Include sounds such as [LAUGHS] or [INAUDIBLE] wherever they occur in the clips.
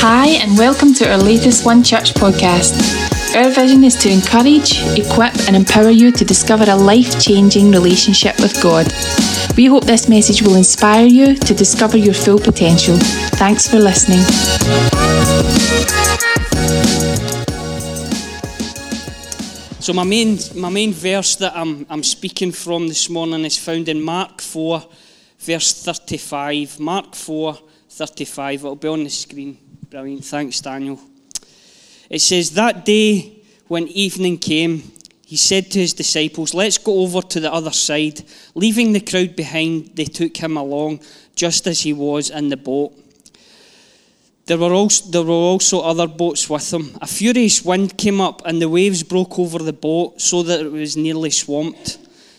Hi, and welcome to our latest One Church podcast. Our vision is to encourage, equip, and empower you to discover a life changing relationship with God. We hope this message will inspire you to discover your full potential. Thanks for listening. So my main my main verse that I'm I'm speaking from this morning is found in Mark 4 verse 35. Mark 4 35. It'll be on the screen. Brilliant. Thanks, Daniel. It says, That day when evening came, he said to his disciples, Let's go over to the other side. Leaving the crowd behind, they took him along just as he was in the boat. There were, also, there were also other boats with him. A furious wind came up, and the waves broke over the boat so that it was nearly swamped.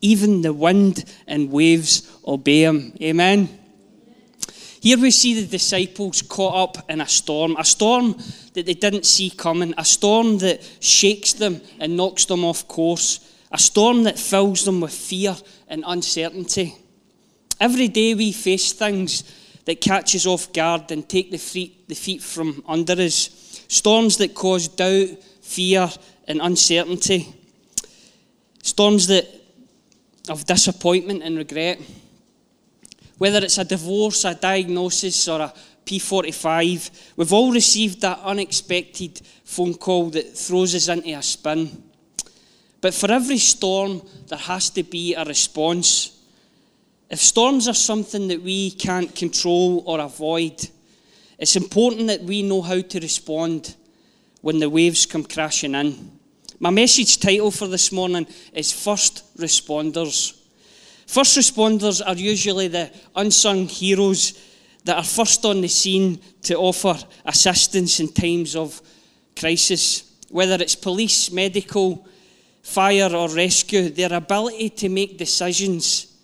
Even the wind and waves obey him. Amen. Here we see the disciples caught up in a storm, a storm that they didn't see coming, a storm that shakes them and knocks them off course, a storm that fills them with fear and uncertainty. Every day we face things that catch us off guard and take the feet, the feet from under us, storms that cause doubt, fear, and uncertainty, storms that of disappointment and regret. Whether it's a divorce, a diagnosis, or a P45, we've all received that unexpected phone call that throws us into a spin. But for every storm, there has to be a response. If storms are something that we can't control or avoid, it's important that we know how to respond when the waves come crashing in. My message title for this morning is First Responders. First responders are usually the unsung heroes that are first on the scene to offer assistance in times of crisis. Whether it's police, medical, fire, or rescue, their ability to make decisions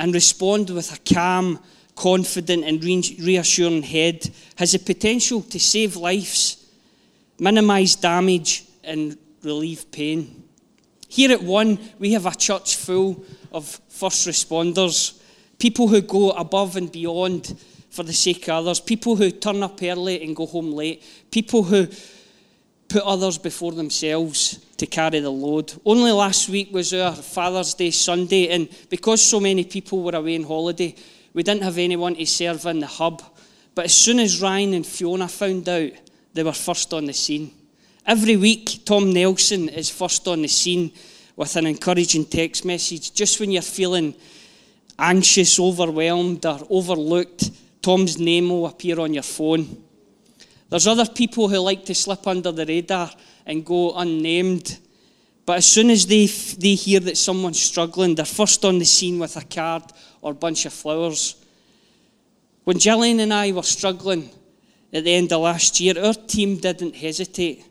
and respond with a calm, confident, and reassuring head has the potential to save lives, minimize damage, and relieve pain. Here at One, we have a church full of first responders, people who go above and beyond for the sake of others, people who turn up early and go home late, people who put others before themselves to carry the load. Only last week was our Father's Day Sunday, and because so many people were away on holiday, we didn't have anyone to serve in the hub. But as soon as Ryan and Fiona found out, they were first on the scene. Every week, Tom Nelson is first on the scene with an encouraging text message. Just when you're feeling anxious, overwhelmed, or overlooked, Tom's name will appear on your phone. There's other people who like to slip under the radar and go unnamed. But as soon as they, they hear that someone's struggling, they're first on the scene with a card or a bunch of flowers. When Gillian and I were struggling at the end of last year, our team didn't hesitate.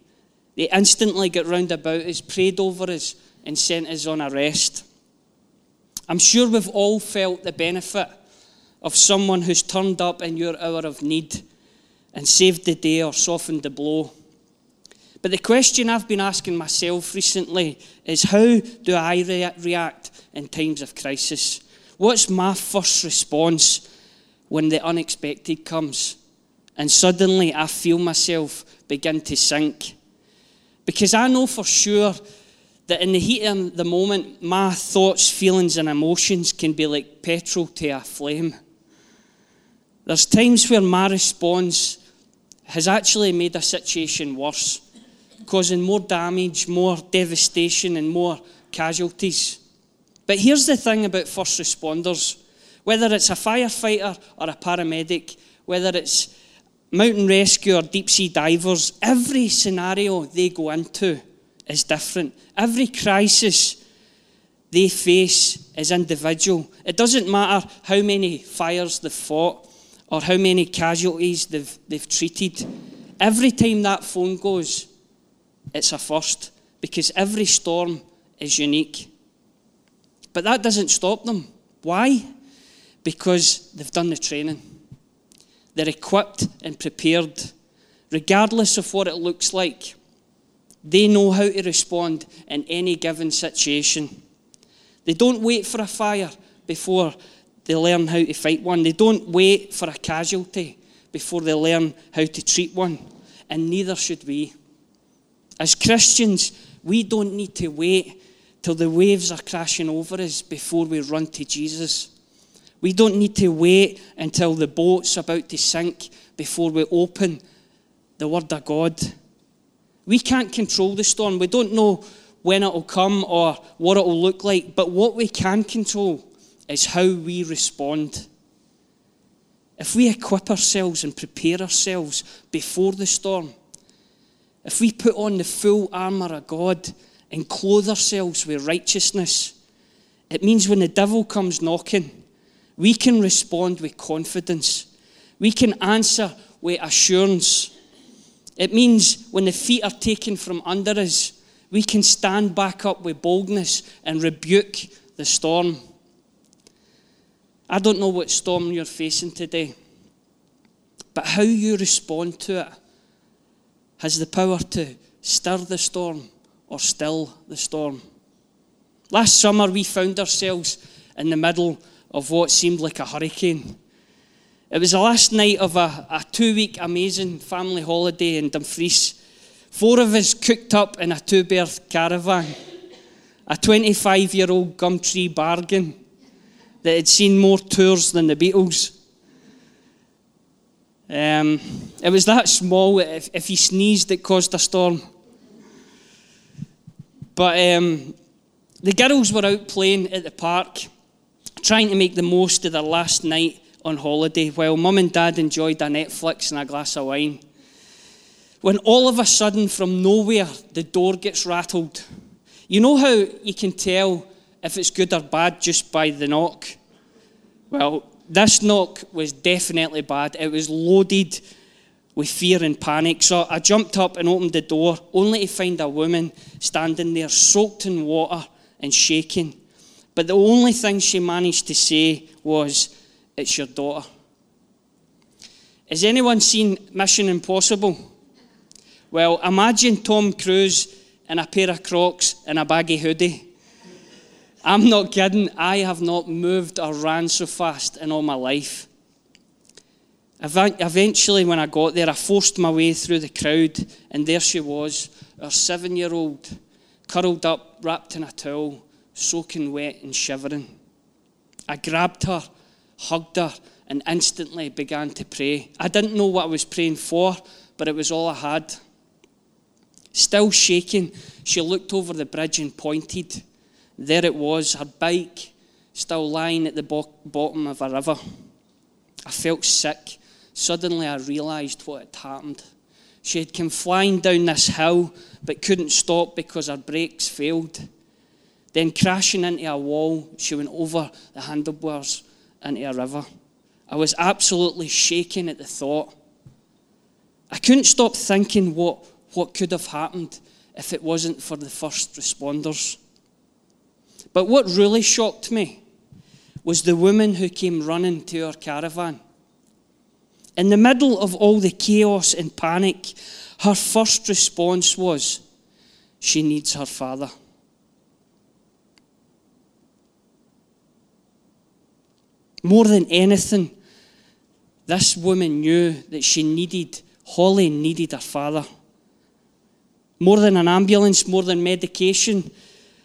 They instantly got round about us, prayed over us, and sent us on a rest. I'm sure we've all felt the benefit of someone who's turned up in your hour of need and saved the day or softened the blow. But the question I've been asking myself recently is how do I re- react in times of crisis? What's my first response when the unexpected comes and suddenly I feel myself begin to sink? Because I know for sure that in the heat of the moment, my thoughts, feelings, and emotions can be like petrol to a flame. There's times where my response has actually made a situation worse, causing more damage, more devastation, and more casualties. But here's the thing about first responders whether it's a firefighter or a paramedic, whether it's mountain rescue or deep sea divers, every scenario they go into is different. Every crisis they face is individual. It doesn't matter how many fires they've fought or how many casualties they've, they've treated. Every time that phone goes, it's a first because every storm is unique. But that doesn't stop them. Why? Because they've done the training. They're equipped and prepared, regardless of what it looks like. They know how to respond in any given situation. They don't wait for a fire before they learn how to fight one. They don't wait for a casualty before they learn how to treat one. And neither should we. As Christians, we don't need to wait till the waves are crashing over us before we run to Jesus. We don't need to wait until the boat's about to sink before we open the Word of God. We can't control the storm. We don't know when it will come or what it will look like, but what we can control is how we respond. If we equip ourselves and prepare ourselves before the storm, if we put on the full armour of God and clothe ourselves with righteousness, it means when the devil comes knocking, we can respond with confidence. We can answer with assurance. It means when the feet are taken from under us, we can stand back up with boldness and rebuke the storm. I don't know what storm you're facing today, but how you respond to it has the power to stir the storm or still the storm. Last summer, we found ourselves in the middle of what seemed like a hurricane. It was the last night of a, a two week amazing family holiday in Dumfries. Four of us cooked up in a two berth caravan, a 25 year old Gumtree bargain that had seen more tours than the Beatles. Um, it was that small, if, if he sneezed, it caused a storm. But um, the girls were out playing at the park trying to make the most of their last night on holiday while mum and dad enjoyed a Netflix and a glass of wine. When all of a sudden, from nowhere, the door gets rattled. You know how you can tell if it's good or bad just by the knock? Well, this knock was definitely bad. It was loaded with fear and panic. So I jumped up and opened the door, only to find a woman standing there, soaked in water and shaking. But the only thing she managed to say was, It's your daughter. Has anyone seen Mission Impossible? Well, imagine Tom Cruise in a pair of crocs and a baggy hoodie. I'm not kidding, I have not moved or ran so fast in all my life. Eventually, when I got there, I forced my way through the crowd, and there she was, our seven year old, curled up, wrapped in a towel, soaking wet and shivering. I grabbed her, hugged her, and instantly began to pray. I didn't know what I was praying for, but it was all I had. Still shaking, she looked over the bridge and pointed. There it was, her bike still lying at the bo- bottom of a river. I felt sick. Suddenly, I realised what had happened. She had come flying down this hill, but couldn't stop because her brakes failed. Then, crashing into a wall, she went over the handlebars into a river. I was absolutely shaking at the thought. I couldn't stop thinking what, what could have happened if it wasn't for the first responders. But what really shocked me was the woman who came running to our caravan. In the middle of all the chaos and panic, her first response was, She needs her father. More than anything, this woman knew that she needed, Holly needed her father. More than an ambulance, more than medication,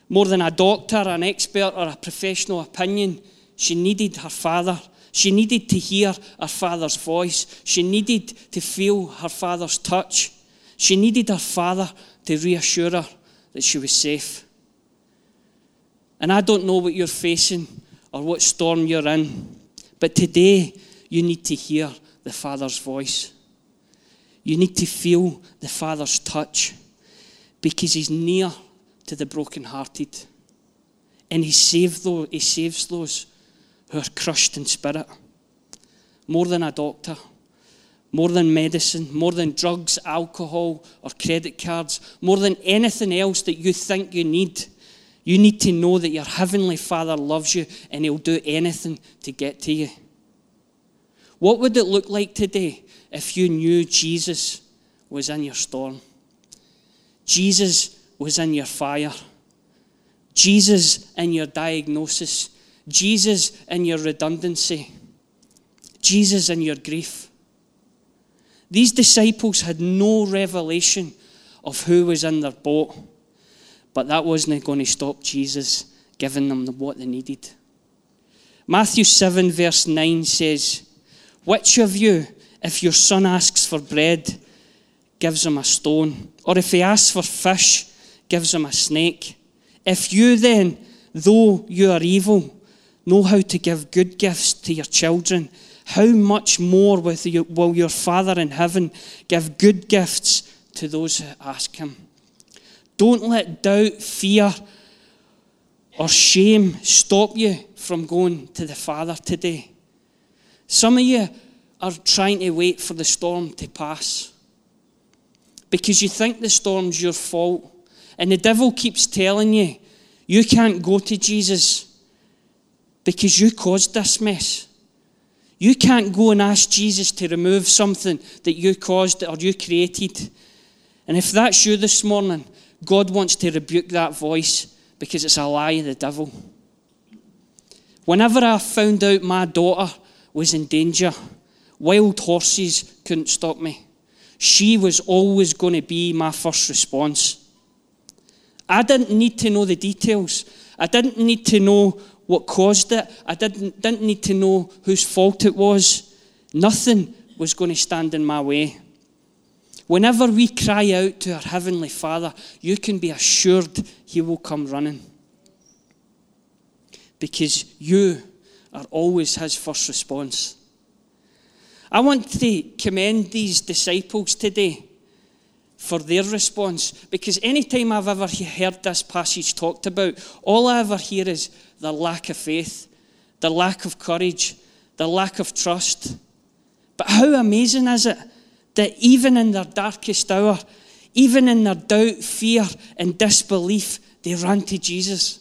more than a doctor, an expert, or a professional opinion, she needed her father. She needed to hear her father's voice. She needed to feel her father's touch. She needed her father to reassure her that she was safe. And I don't know what you're facing or what storm you're in. But today, you need to hear the Father's voice. You need to feel the Father's touch because He's near to the brokenhearted. And He, those, he saves those who are crushed in spirit. more than a doctor, more than medicine, more than drugs, alcohol, or credit cards, more than anything else that you think you need. You need to know that your Heavenly Father loves you and He'll do anything to get to you. What would it look like today if you knew Jesus was in your storm? Jesus was in your fire. Jesus in your diagnosis. Jesus in your redundancy. Jesus in your grief. These disciples had no revelation of who was in their boat, but that wasn't going to stop Jesus giving them what they needed. Matthew 7, verse 9 says, Which of you, if your son asks for bread, gives him a stone? Or if he asks for fish, gives him a snake? If you then, though you are evil, know how to give good gifts to your children, how much more will your Father in heaven give good gifts to those who ask him? Don't let doubt, fear, or shame stop you from going to the Father today. Some of you are trying to wait for the storm to pass because you think the storm's your fault. And the devil keeps telling you, you can't go to Jesus because you caused this mess. You can't go and ask Jesus to remove something that you caused or you created. And if that's you this morning, God wants to rebuke that voice because it's a lie of the devil. Whenever I found out my daughter was in danger, wild horses couldn't stop me. She was always going to be my first response. I didn't need to know the details. I didn't need to know what caused it. I didn't, didn't need to know whose fault it was. Nothing was going to stand in my way. Whenever we cry out to our Heavenly Father, you can be assured He will come running. Because you are always His first response. I want to commend these disciples today for their response because anytime I've ever heard this passage talked about, all I ever hear is the lack of faith, the lack of courage, the lack of trust. But how amazing is it that even in their darkest hour, even in their doubt, fear, and disbelief, they ran to Jesus.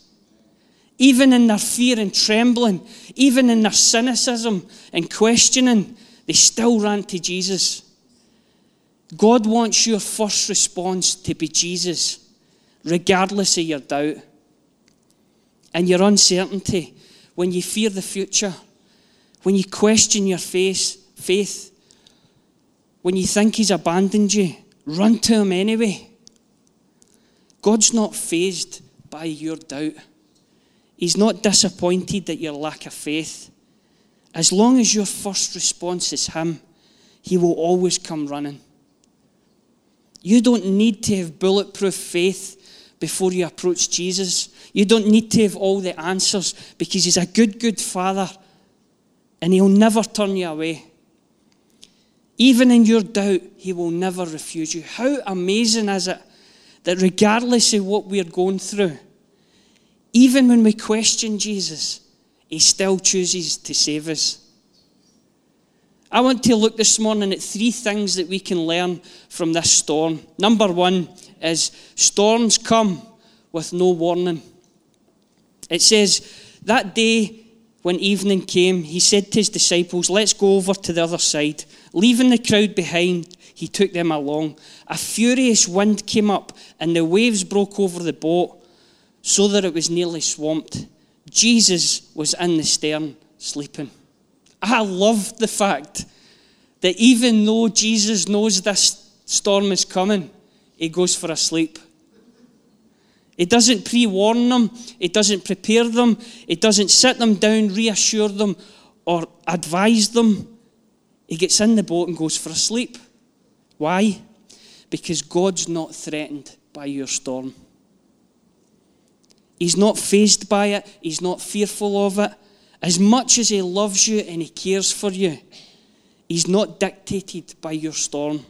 Even in their fear and trembling, even in their cynicism and questioning, they still ran to Jesus. God wants your first response to be Jesus, regardless of your doubt and your uncertainty, when you fear the future, when you question your faith, faith, when you think He's abandoned you, run to Him anyway. God's not fazed by your doubt. He's not disappointed at your lack of faith. As long as your first response is Him, He will always come running. You don't need to have bulletproof faith before you approach Jesus. You don't need to have all the answers because He's a good, good Father and He'll never turn you away. Even in your doubt, He will never refuse you. How amazing is it that regardless of what we're going through, even when we question Jesus, He still chooses to save us. I want to look this morning at three things that we can learn from this storm. Number one is storms come with no warning. It says, That day when evening came, he said to his disciples, Let's go over to the other side. Leaving the crowd behind, he took them along. A furious wind came up, and the waves broke over the boat so that it was nearly swamped. Jesus was in the stern, sleeping. I love the fact that even though Jesus knows this storm is coming, he goes for a sleep. He doesn't pre warn them, he doesn't prepare them, he doesn't sit them down, reassure them, or advise them. He gets in the boat and goes for a sleep. Why? Because God's not threatened by your storm. He's not fazed by it, he's not fearful of it. As much as he loves you and he cares for you, he's not dictated by your storm.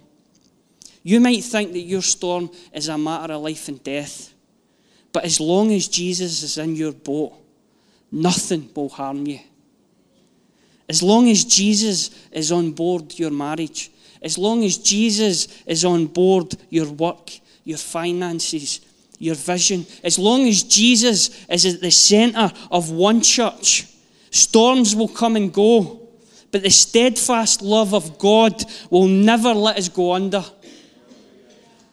You might think that your storm is a matter of life and death, but as long as Jesus is in your boat, nothing will harm you. As long as Jesus is on board your marriage, as long as Jesus is on board your work, your finances, your vision, as long as Jesus is at the center of one church, storms will come and go, but the steadfast love of God will never let us go under.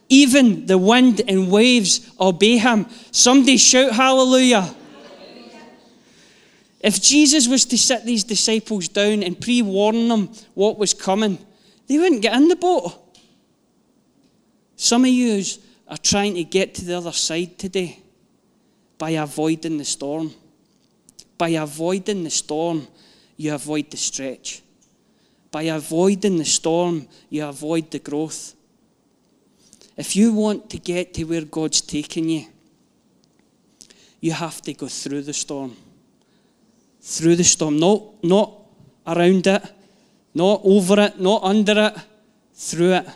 Even the wind and waves obey him. Somebody shout hallelujah. If Jesus was to sit these disciples down and pre warn them what was coming, they wouldn't get in the boat. Some of you are trying to get to the other side today by avoiding the storm. By avoiding the storm, you avoid the stretch. By avoiding the storm, you avoid the growth. If you want to get to where God's taking you, you have to go through the storm through the storm, not, not around it, not over it, not under it, through it.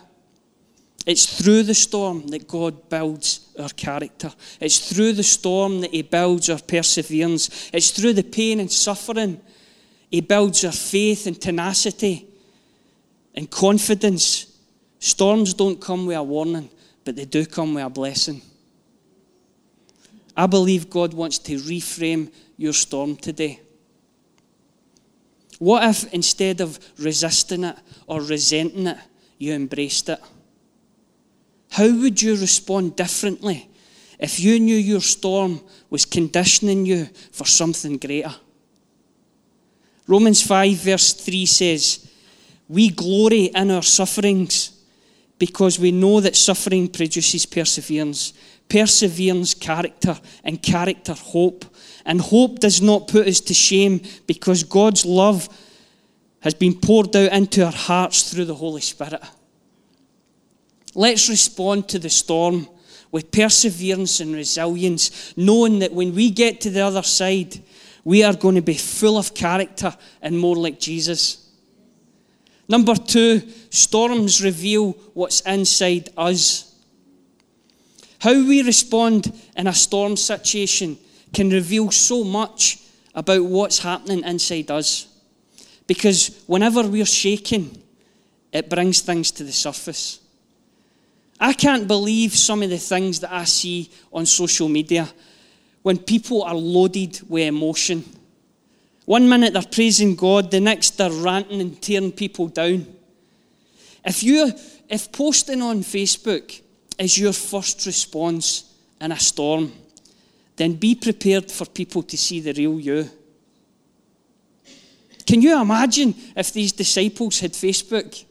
It's through the storm that God builds our character. It's through the storm that He builds our perseverance. It's through the pain and suffering He builds our faith and tenacity and confidence. Storms don't come with a warning, but they do come with a blessing. I believe God wants to reframe your storm today. What if instead of resisting it or resenting it, you embraced it? How would you respond differently if you knew your storm was conditioning you for something greater? Romans 5, verse 3 says, We glory in our sufferings because we know that suffering produces perseverance. Perseverance, character, and character, hope. And hope does not put us to shame because God's love has been poured out into our hearts through the Holy Spirit. Let's respond to the storm with perseverance and resilience, knowing that when we get to the other side, we are going to be full of character and more like Jesus. Number two, storms reveal what's inside us. How we respond in a storm situation can reveal so much about what's happening inside us. Because whenever we're shaking, it brings things to the surface. I can't believe some of the things that I see on social media when people are loaded with emotion. One minute they're praising God, the next they're ranting and tearing people down. If you if posting on Facebook is your first response in a storm, then be prepared for people to see the real you. Can you imagine if these disciples had Facebook?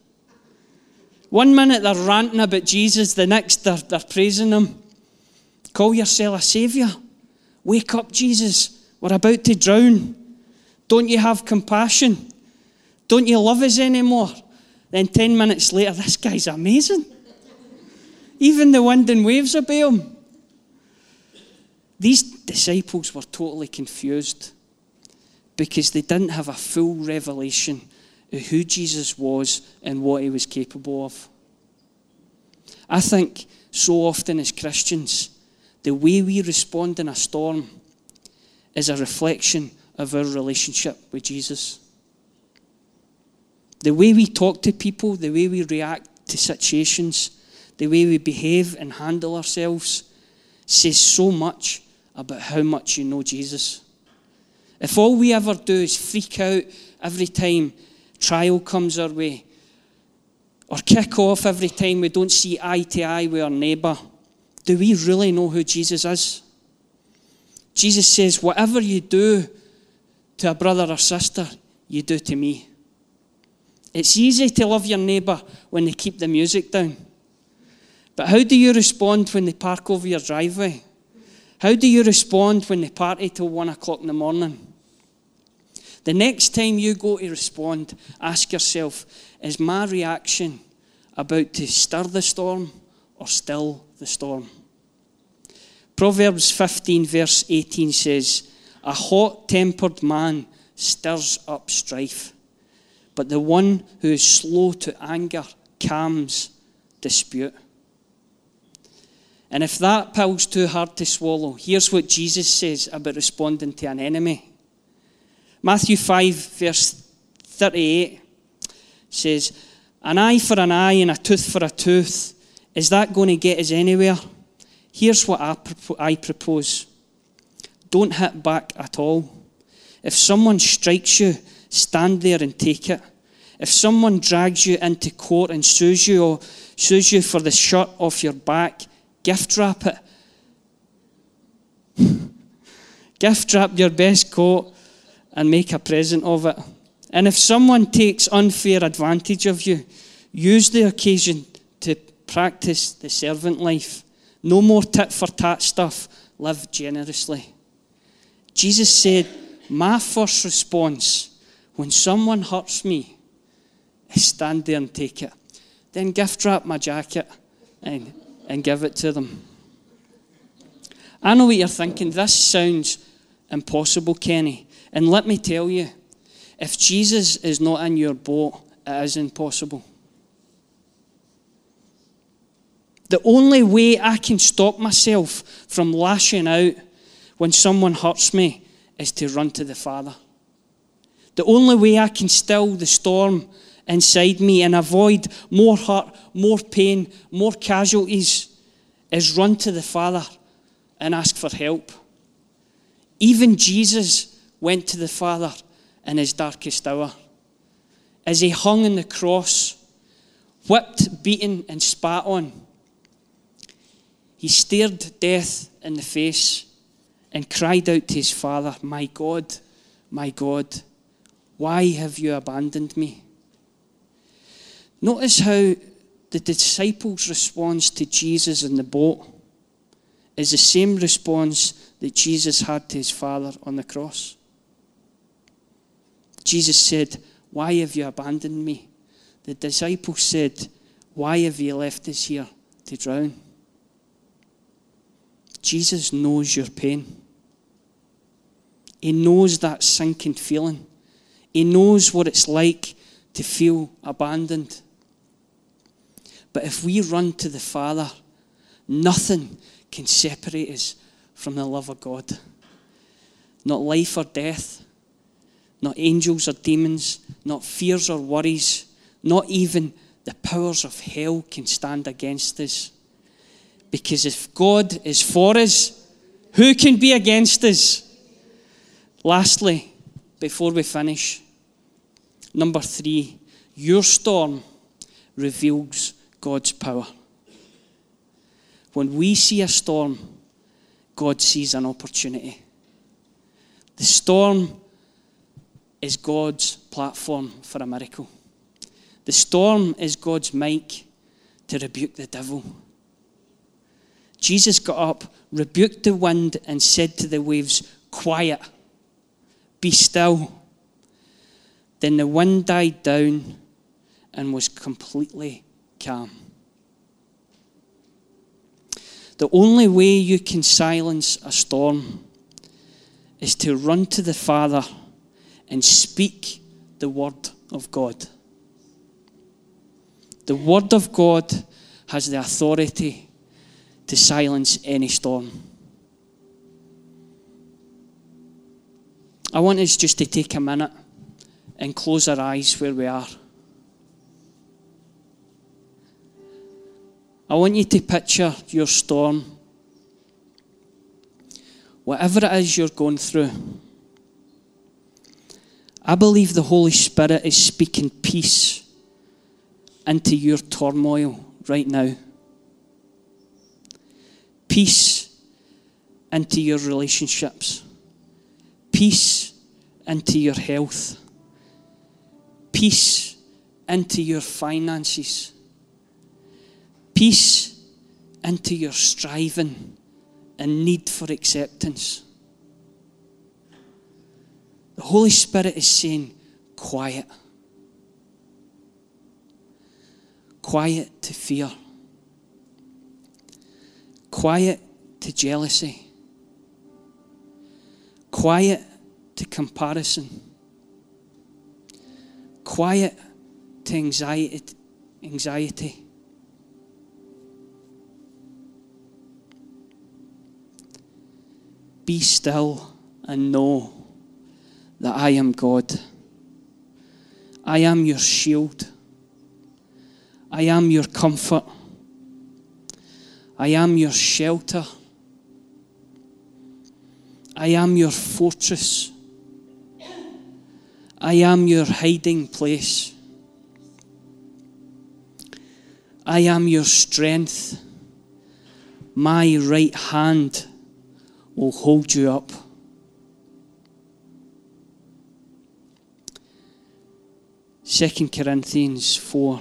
One minute they're ranting about Jesus, the next they're, they're praising him. Call yourself a saviour. Wake up, Jesus. We're about to drown. Don't you have compassion? Don't you love us anymore? Then 10 minutes later, this guy's amazing. Even the wind and waves obey him. These disciples were totally confused because they didn't have a full revelation of who Jesus was and what he was capable of. I think so often as Christians, the way we respond in a storm is a reflection of our relationship with Jesus. The way we talk to people, the way we react to situations, the way we behave and handle ourselves says so much about how much you know Jesus. If all we ever do is freak out every time trial comes our way, or kick off every time we don't see eye to eye with our neighbour, do we really know who Jesus is? Jesus says, Whatever you do to a brother or sister, you do to me. It's easy to love your neighbour when they keep the music down. But how do you respond when they park over your driveway? How do you respond when they party till one o'clock in the morning? The next time you go to respond, ask yourself is my reaction about to stir the storm or still the storm? Proverbs 15, verse 18 says, A hot tempered man stirs up strife, but the one who is slow to anger calms dispute. And if that pill's too hard to swallow, here's what Jesus says about responding to an enemy. Matthew 5, verse 38 says, An eye for an eye and a tooth for a tooth. Is that going to get us anywhere? Here's what I, I propose don't hit back at all. If someone strikes you, stand there and take it. If someone drags you into court and sues you or sues you for the shirt off your back, gift wrap it. [LAUGHS] gift wrap your best coat and make a present of it. And if someone takes unfair advantage of you, use the occasion to practice the servant life. No more tit for tat stuff. Live generously. Jesus said, My first response when someone hurts me is stand there and take it. Then gift wrap my jacket and, and give it to them. I know what you're thinking. This sounds impossible, Kenny. And let me tell you, if Jesus is not in your boat, it is impossible. The only way I can stop myself from lashing out when someone hurts me is to run to the Father. The only way I can still the storm inside me and avoid more hurt, more pain, more casualties is run to the Father and ask for help. Even Jesus went to the Father in his darkest hour. As he hung on the cross, whipped, beaten, and spat on, he stared death in the face and cried out to his Father, My God, my God, why have you abandoned me? Notice how the disciples' response to Jesus in the boat is the same response that Jesus had to his Father on the cross. Jesus said, Why have you abandoned me? The disciples said, Why have you left us here to drown? Jesus knows your pain. He knows that sinking feeling. He knows what it's like to feel abandoned. But if we run to the Father, nothing can separate us from the love of God. Not life or death, not angels or demons, not fears or worries, not even the powers of hell can stand against us. Because if God is for us, who can be against us? Lastly, before we finish, number three, your storm reveals God's power. When we see a storm, God sees an opportunity. The storm is God's platform for a miracle. The storm is God's mic to rebuke the devil. Jesus got up, rebuked the wind, and said to the waves, Quiet, be still. Then the wind died down and was completely calm. The only way you can silence a storm is to run to the Father and speak the Word of God. The Word of God has the authority to silence any storm. I want us just to take a minute and close our eyes where we are. I want you to picture your storm. Whatever it is you're going through, I believe the Holy Spirit is speaking peace into your turmoil right now. Peace into your relationships. Peace into your health. Peace into your finances. Peace into your striving and need for acceptance. The Holy Spirit is saying, quiet. Quiet to fear. Quiet to jealousy. Quiet to comparison. Quiet to anxiety. anxiety. Be still and know that I am God. I am your shield. I am your comfort. I am your shelter. I am your fortress. I am your hiding place. I am your strength. My right hand will hold you up. Second Corinthians 4,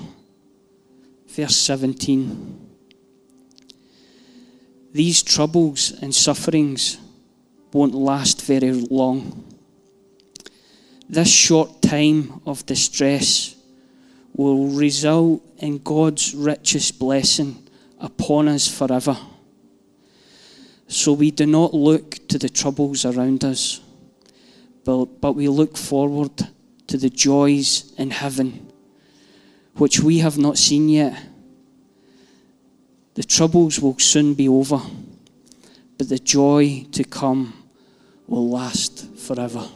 verse 17. These troubles and sufferings won't last very long. This short time of distress will result in God's richest blessing upon us forever. So we do not look to the troubles around us, but, but we look forward to the joys in heaven, which we have not seen yet. The troubles will soon be over, but the joy to come will last forever.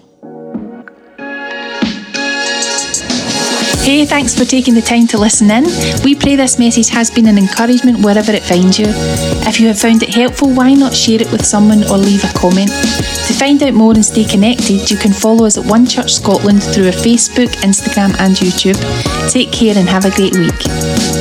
Hey, thanks for taking the time to listen in. We pray this message has been an encouragement wherever it finds you. If you have found it helpful, why not share it with someone or leave a comment? To find out more and stay connected, you can follow us at One Church Scotland through our Facebook, Instagram, and YouTube. Take care and have a great week.